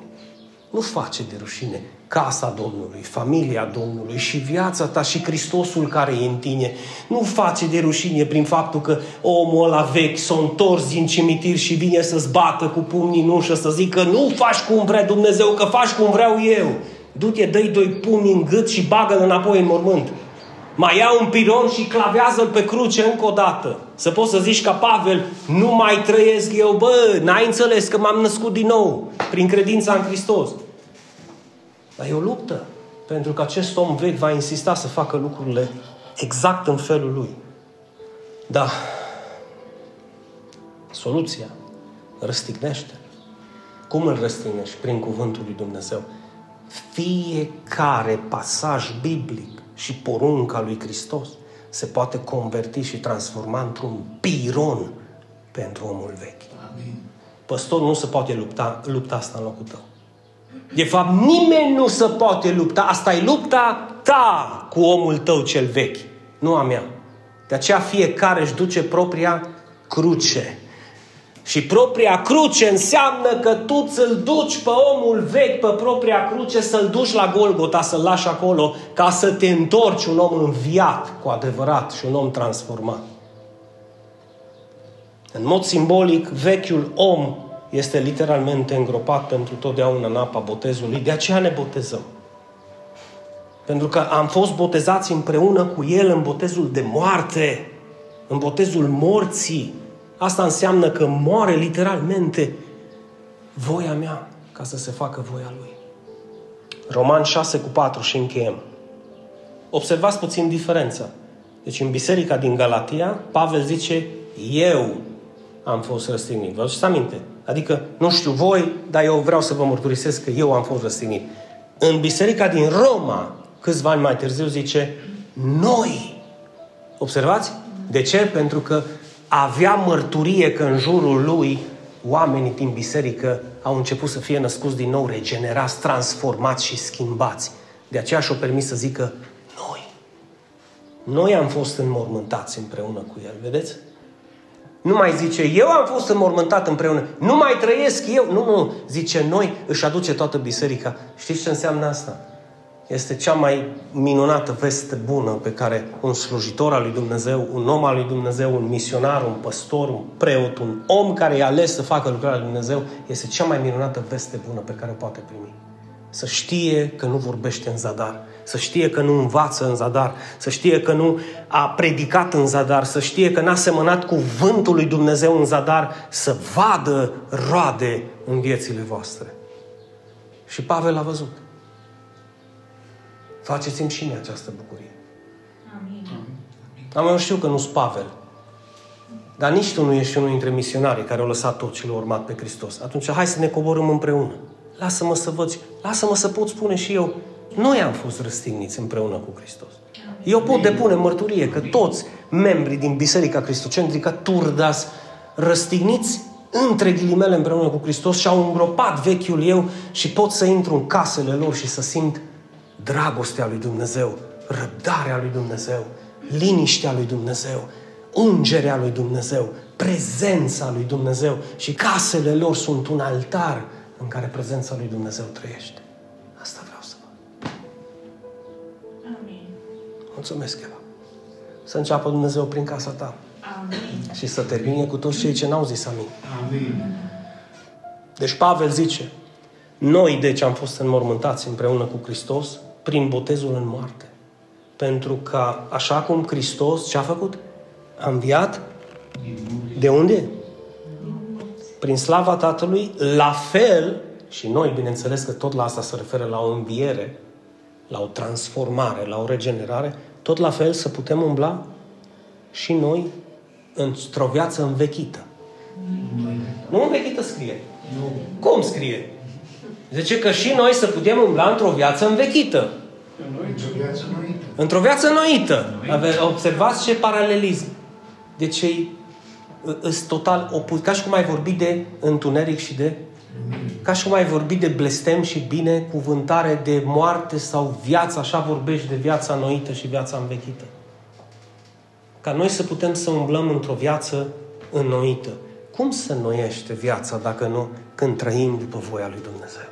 Nu face de rușine casa Domnului, familia Domnului și viața ta și Hristosul care e în tine. Nu face de rușine prin faptul că omul ăla vechi s-a întors din cimitir și vine să-ți bată cu pumnii în ușă, să zică nu faci cum vrea Dumnezeu, că faci cum vreau eu. Du-te, dă doi pumni în gât și bagă-l înapoi în mormânt. Mai ia un piron și clavează-l pe cruce încă o dată. Să poți să zici ca Pavel, nu mai trăiesc eu, bă, n-ai înțeles că m-am născut din nou prin credința în Hristos. Dar e o luptă. Pentru că acest om vechi va insista să facă lucrurile exact în felul lui. Da. Soluția răstignește. Cum îl răstignești? Prin cuvântul lui Dumnezeu. Fiecare pasaj biblic și porunca lui Hristos se poate converti și transforma într-un piron pentru omul vechi. Amin. Păstorul nu se poate lupta, lupta asta în locul tău. De fapt, nimeni nu se poate lupta. Asta e lupta ta cu omul tău cel vechi, nu a mea. De aceea fiecare își duce propria cruce. Și propria cruce înseamnă că tu ți-l duci pe omul vechi, pe propria cruce, să-l duci la Golgota, să-l lași acolo, ca să te întorci un om înviat cu adevărat și un om transformat. În mod simbolic, vechiul om este literalmente îngropat pentru totdeauna în apa botezului. De aceea ne botezăm. Pentru că am fost botezați împreună cu El în botezul de moarte, în botezul morții. Asta înseamnă că moare literalmente voia mea ca să se facă voia Lui. Roman 6 cu 4 și încheiem. Observați puțin diferența. Deci în biserica din Galatia, Pavel zice, eu am fost răstignit. Vă aduceți aminte? Adică, nu știu voi, dar eu vreau să vă mărturisesc că eu am fost răstignit. În biserica din Roma, câțiva ani mai târziu, zice, noi. Observați? De ce? Pentru că avea mărturie că în jurul lui oamenii din biserică au început să fie născuți din nou, regenerați, transformați și schimbați. De aceea și-o permis să zică noi. Noi am fost înmormântați împreună cu el, vedeți? Nu mai zice, eu am fost înmormântat împreună. Nu mai trăiesc eu. Nu, nu. Zice, noi își aduce toată biserica. Știți ce înseamnă asta? este cea mai minunată veste bună pe care un slujitor al lui Dumnezeu, un om al lui Dumnezeu, un misionar, un păstor, un preot, un om care e ales să facă lucrarea lui Dumnezeu, este cea mai minunată veste bună pe care o poate primi. Să știe că nu vorbește în zadar, să știe că nu învață în zadar, să știe că nu a predicat în zadar, să știe că n-a semănat cuvântul lui Dumnezeu în zadar, să vadă roade în viețile voastre. Și Pavel a văzut. Faceți-mi și mie această bucurie. Amin. Am eu știu că nu sunt Pavel. Dar nici tu nu ești unul dintre misionarii care au lăsat tot și l-au urmat pe Hristos. Atunci hai să ne coborâm împreună. Lasă-mă să văd, lasă-mă să pot spune și eu, noi am fost răstigniți împreună cu Hristos. Eu pot depune mărturie că toți membrii din Biserica Cristocentrică, Turdas, răstigniți între ghilimele împreună cu Hristos și au îngropat vechiul eu și pot să intru în casele lor și să simt dragostea lui Dumnezeu, răbdarea lui Dumnezeu, liniștea lui Dumnezeu, ungerea lui Dumnezeu, prezența lui Dumnezeu și casele lor sunt un altar în care prezența lui Dumnezeu trăiește. Asta vreau să văd. Amin. Mulțumesc, Eva. Să înceapă Dumnezeu prin casa ta. Amin. Și să termine cu toți cei ce n-au zis amin. Amin. Deci Pavel zice, noi deci am fost înmormântați împreună cu Hristos prin botezul în moarte. Pentru că așa cum Hristos ce a făcut? A înviat de unde? Prin slava Tatălui, la fel, și noi, bineînțeles că tot la asta se referă la o înviere, la o transformare, la o regenerare, tot la fel să putem umbla și noi într-o viață învechită. Nu învechită scrie. Nu. Cum scrie? Zice că și noi să putem umbla într-o viață învechită. Într-o viață noită. Într-o viață noită. Observați ce paralelism. Deci e total opus. Ca și cum ai vorbit de întuneric și de ca și cum ai vorbit de blestem și binecuvântare, de moarte sau viață, așa vorbești de viața noită și viața învechită. Ca noi să putem să umblăm într-o viață înnoită. Cum se noiește viața dacă nu când trăim după voia lui Dumnezeu?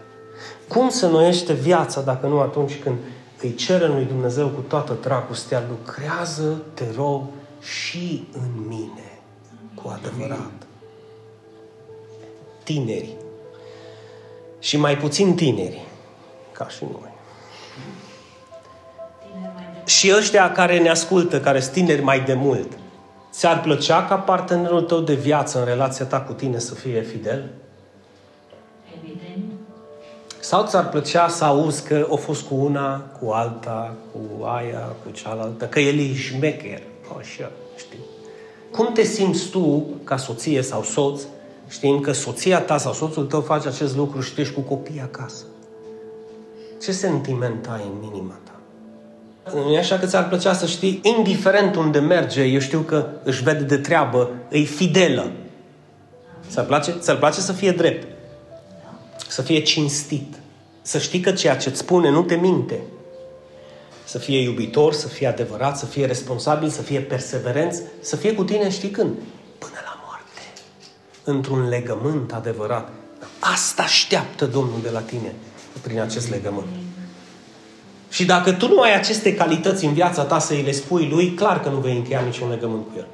Cum se noiește viața dacă nu atunci când îi cerem lui Dumnezeu cu toată dragostea, lucrează, te rog, și în mine, cu adevărat. Tineri. Și mai puțin tineri, ca și noi. Și ăștia care ne ascultă, care sunt tineri mai de mult, ți-ar plăcea ca partenerul tău de viață în relația ta cu tine să fie fidel? Sau ți-ar plăcea să auzi că o fost cu una, cu alta, cu aia, cu cealaltă, că el e șmecher, așa, știi? Cum te simți tu, ca soție sau soț, știind că soția ta sau soțul tău face acest lucru și tu ești cu copii acasă? Ce sentiment ai în inima ta? Nu e așa că ți-ar plăcea să știi, indiferent unde merge, eu știu că își vede de treabă, îi fidelă. Ți-ar place? Ți-ar place să fie drept să fie cinstit, să știi că ceea ce îți spune nu te minte, să fie iubitor, să fie adevărat, să fie responsabil, să fie perseverent, să fie cu tine, știi când? Până la moarte. Într-un legământ adevărat. Asta așteaptă Domnul de la tine prin acest legământ. Și dacă tu nu ai aceste calități în viața ta să îi le spui lui, clar că nu vei încheia niciun legământ cu el.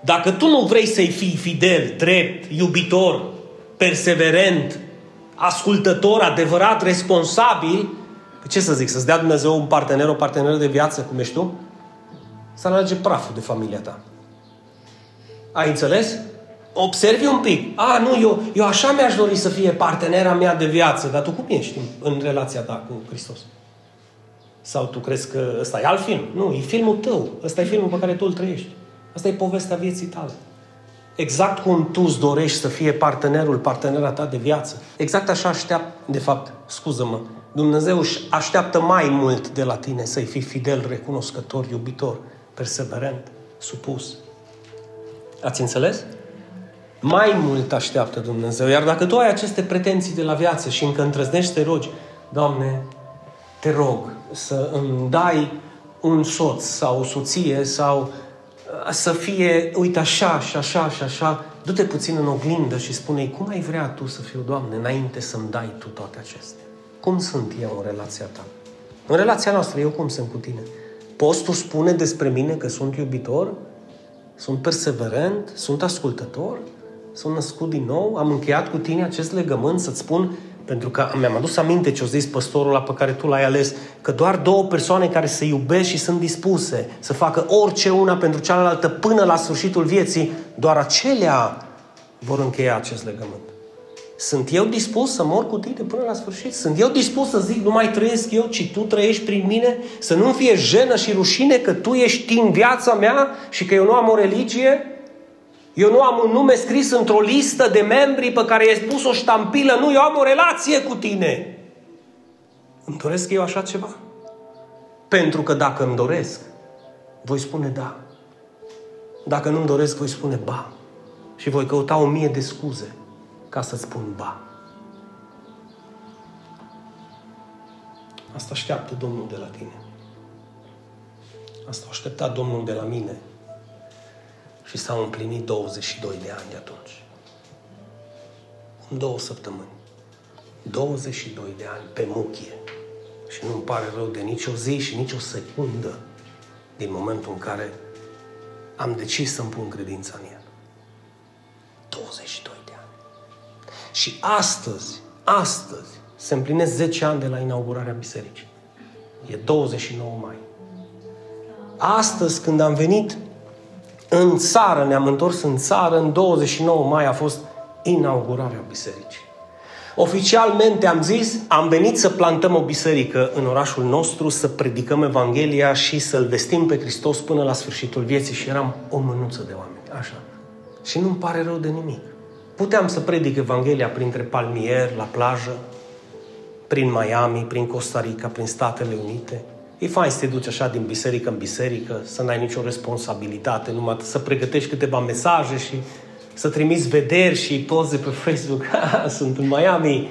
Dacă tu nu vrei să-i fii fidel, drept, iubitor, perseverent, ascultător, adevărat, responsabil, ce să zic, să-ți dea Dumnezeu un partener, o parteneră de viață, cum ești tu? Să alege praful de familia ta. Ai înțeles? Observi un pic. A, nu, eu, eu așa mi-aș dori să fie partenera mea de viață, dar tu cum ești în, în relația ta cu Hristos? Sau tu crezi că ăsta e alt film? Nu, e filmul tău. Ăsta e filmul pe care tu îl trăiești. Asta e povestea vieții tale. Exact cum tu îți dorești să fie partenerul, partenera ta de viață. Exact așa așteaptă, de fapt, scuză-mă, Dumnezeu își așteaptă mai mult de la tine să-i fii fidel, recunoscător, iubitor, perseverent, supus. Ați înțeles? Mai mult așteaptă Dumnezeu. Iar dacă tu ai aceste pretenții de la viață și încă întrăznești să te rogi, Doamne, te rog să îmi dai un soț sau o soție sau să fie, uite, așa și așa și așa, du-te puțin în oglindă și spune cum ai vrea tu să fiu, Doamne, înainte să-mi dai tu toate acestea? Cum sunt eu în relația ta? În relația noastră, eu cum sunt cu tine? Poți tu spune despre mine că sunt iubitor? Sunt perseverent? Sunt ascultător? Sunt născut din nou? Am încheiat cu tine acest legământ să-ți spun pentru că mi-am adus aminte ce a zis păstorul la pe care tu l-ai ales, că doar două persoane care se iubesc și sunt dispuse să facă orice una pentru cealaltă până la sfârșitul vieții, doar acelea vor încheia acest legământ. Sunt eu dispus să mor cu tine până la sfârșit? Sunt eu dispus să zic, nu mai trăiesc eu, ci tu trăiești prin mine? Să nu fie jenă și rușine că tu ești în viața mea și că eu nu am o religie? Eu nu am un nume scris într-o listă de membri pe care i-ai pus o ștampilă. Nu, eu am o relație cu tine. Îmi doresc eu așa ceva? Pentru că dacă îmi doresc, voi spune da. Dacă nu-mi doresc, voi spune ba. Și voi căuta o mie de scuze ca să spun ba. Asta așteaptă Domnul de la tine. Asta a așteptat Domnul de la mine și s-au împlinit 22 de ani de atunci. În două săptămâni. 22 de ani pe muchie. Și nu-mi pare rău de nicio zi și nicio secundă din momentul în care am decis să-mi pun credința în el. 22 de ani. Și astăzi, astăzi, se împlinesc 10 ani de la inaugurarea bisericii. E 29 mai. Astăzi, când am venit în țară, ne-am întors în țară, în 29 mai a fost inaugurarea bisericii. Oficialmente am zis, am venit să plantăm o biserică în orașul nostru, să predicăm Evanghelia și să-L vestim pe Hristos până la sfârșitul vieții și eram o mânuță de oameni, așa. Și nu-mi pare rău de nimic. Puteam să predic Evanghelia printre palmieri, la plajă, prin Miami, prin Costa Rica, prin Statele Unite, E fain să te duci așa din biserică în biserică, să n-ai nicio responsabilitate, numai să pregătești câteva mesaje și să trimiți vederi și poze pe Facebook. [LAUGHS] Sunt în Miami,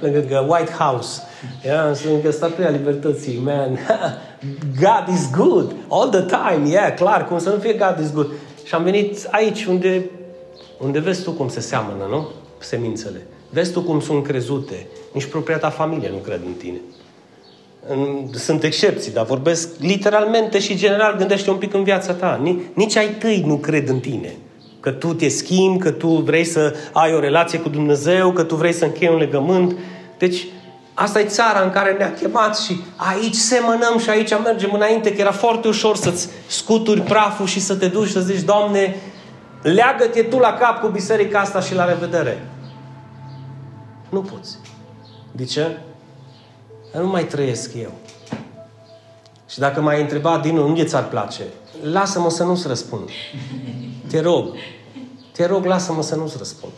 lângă White House. Yeah, sunt lângă Statuia Libertății, man. [LAUGHS] God is good all the time. Yeah, clar, cum să nu fie God is good. Și am venit aici unde, unde vezi tu cum se seamănă, nu? Semințele. Vezi tu cum sunt crezute. Nici propria ta familie nu cred în tine sunt excepții, dar vorbesc literalmente și general gândește un pic în viața ta. Nici ai tăi nu cred în tine. Că tu te schimbi, că tu vrei să ai o relație cu Dumnezeu, că tu vrei să închei un legământ. Deci, asta e țara în care ne-a chemat și aici semănăm și aici mergem înainte, că era foarte ușor să-ți scuturi praful și să te duci să zici, Doamne, leagă-te tu la cap cu biserica asta și la revedere. Nu poți. De ce? nu mai trăiesc eu. Și dacă m-ai întrebat, din nou, unde ți-ar place? Lasă-mă să nu-ți răspund. Te rog. Te rog, lasă-mă să nu-ți răspund.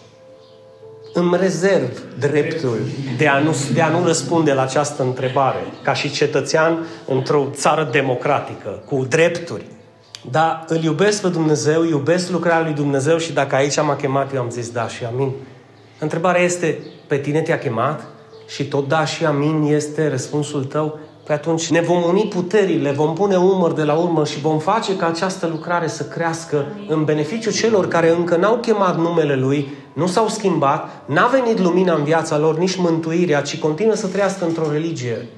Îmi rezerv dreptul de a, nu, de a nu răspunde la această întrebare, ca și cetățean într-o țară democratică, cu drepturi. Dar îl iubesc pe Dumnezeu, iubesc lucrarea lui Dumnezeu și dacă aici m-a chemat, eu am zis da și amin. Întrebarea este, pe tine te-a chemat? și tot da și amin este răspunsul tău, pe atunci ne vom uni puterile, vom pune umăr de la urmă și vom face ca această lucrare să crească în beneficiu celor care încă n-au chemat numele Lui, nu s-au schimbat, n-a venit lumina în viața lor, nici mântuirea, ci continuă să trăiască într-o religie.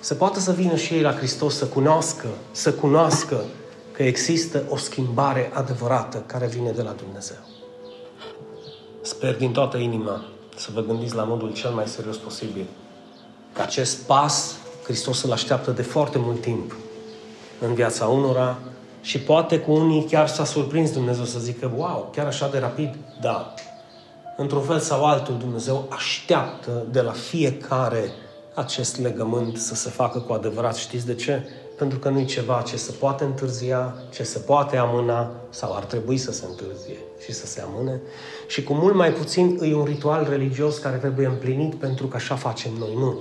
Să poată să vină și ei la Hristos, să cunoască, să cunoască că există o schimbare adevărată care vine de la Dumnezeu. Sper din toată inima să vă gândiți la modul cel mai serios posibil. Că acest pas, Hristos îl așteaptă de foarte mult timp în viața unora și poate cu unii chiar s-a surprins Dumnezeu să zică, wow, chiar așa de rapid? Da. Într-un fel sau altul, Dumnezeu așteaptă de la fiecare acest legământ să se facă cu adevărat. Știți de ce? Pentru că nu e ceva ce se poate întârzia, ce se poate amâna sau ar trebui să se întârzie și să se amâne și cu mult mai puțin e un ritual religios care trebuie împlinit pentru că așa facem noi. Nu.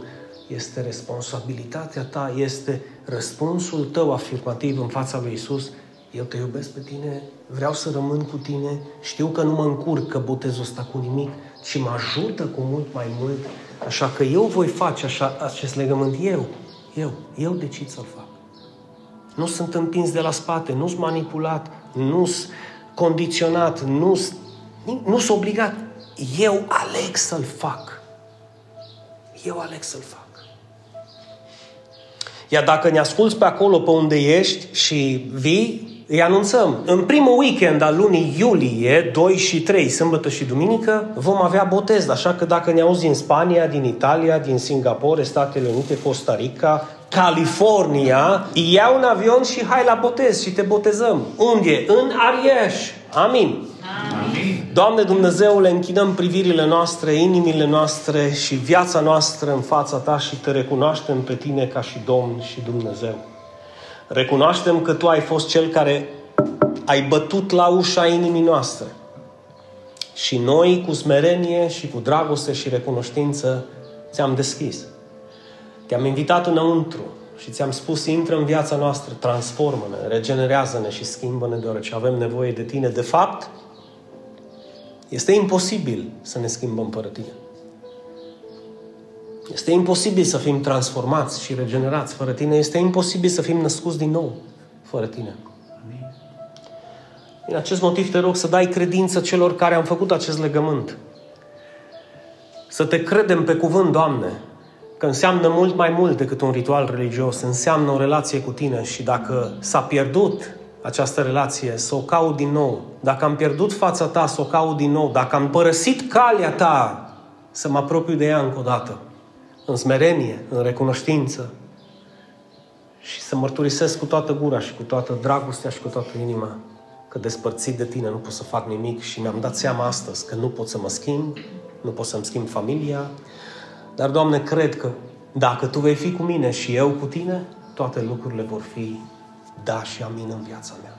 Este responsabilitatea ta, este răspunsul tău afirmativ în fața lui Isus. Eu te iubesc pe tine, vreau să rămân cu tine, știu că nu mă încurcă botezul ăsta cu nimic, ci mă ajută cu mult mai mult, așa că eu voi face așa, acest legământ, eu, eu, eu decid să-l fac. Nu sunt împins de la spate, nu sunt manipulat, nu sunt condiționat, nu sunt nu sunt obligat. Eu aleg să-l fac. Eu aleg să-l fac. Iar dacă ne asculți pe acolo, pe unde ești și vii, îi anunțăm. În primul weekend al lunii iulie, 2 și 3, sâmbătă și duminică, vom avea botez. Așa că dacă ne auzi din Spania, din Italia, din Singapore, Statele Unite, Costa Rica, California, ia un avion și hai la botez și te botezăm. Unde? În Arieș. Amin. Amin. Doamne Dumnezeu, le închinăm privirile noastre, inimile noastre și viața noastră în fața Ta și Te recunoaștem pe Tine ca și Domn și Dumnezeu. Recunoaștem că Tu ai fost Cel care ai bătut la ușa inimii noastre. Și noi, cu smerenie și cu dragoste și recunoștință, ți-am deschis. Te-am invitat înăuntru și ți-am spus, intră în viața noastră, transformă-ne, regenerează-ne și schimbă-ne deoarece avem nevoie de tine. De fapt, este imposibil să ne schimbăm fără tine. Este imposibil să fim transformați și regenerați fără tine. Este imposibil să fim născuți din nou fără tine. Din acest motiv te rog să dai credință celor care am făcut acest legământ. Să te credem pe cuvânt, Doamne, că înseamnă mult mai mult decât un ritual religios, înseamnă o relație cu tine și dacă s-a pierdut această relație, să o caut din nou. Dacă am pierdut fața ta, să o caut din nou. Dacă am părăsit calea ta, să mă apropiu de ea încă o dată. În smerenie, în recunoștință. Și să mărturisesc cu toată gura și cu toată dragostea și cu toată inima că despărțit de tine nu pot să fac nimic și mi-am dat seama astăzi că nu pot să mă schimb, nu pot să-mi schimb familia, dar, Doamne, cred că dacă Tu vei fi cu mine și eu cu Tine, toate lucrurile vor fi da și amin în viața mea.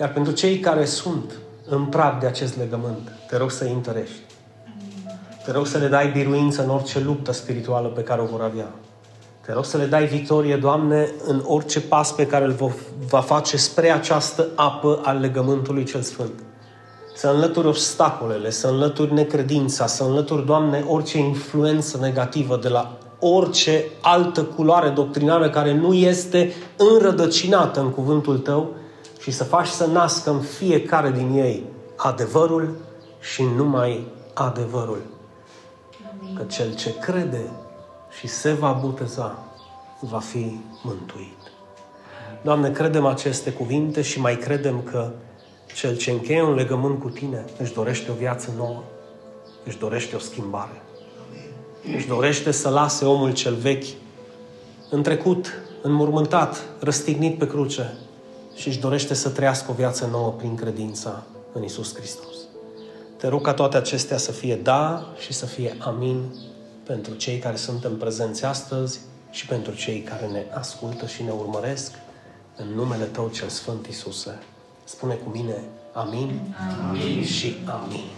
Iar pentru cei care sunt în prag de acest legământ, te rog să îi întărești. Te rog să le dai biruință în orice luptă spirituală pe care o vor avea. Te rog să le dai victorie, Doamne, în orice pas pe care îl va face spre această apă al legământului cel Sfânt să înlături obstacolele, să înlături necredința, să înlături, Doamne, orice influență negativă de la orice altă culoare doctrinară care nu este înrădăcinată în cuvântul Tău și să faci să nască în fiecare din ei adevărul și numai adevărul. Că cel ce crede și se va boteza va fi mântuit. Doamne, credem aceste cuvinte și mai credem că cel ce încheie un legământ cu tine își dorește o viață nouă, își dorește o schimbare. Își dorește să lase omul cel vechi în trecut, înmormântat, răstignit pe cruce și își dorește să trăiască o viață nouă prin credința în Isus Hristos. Te rog ca toate acestea să fie da și să fie amin pentru cei care sunt în prezenți astăzi și pentru cei care ne ascultă și ne urmăresc în numele Tău cel Sfânt Iisuse. Spune cu mine amin, amin. și amin. amin.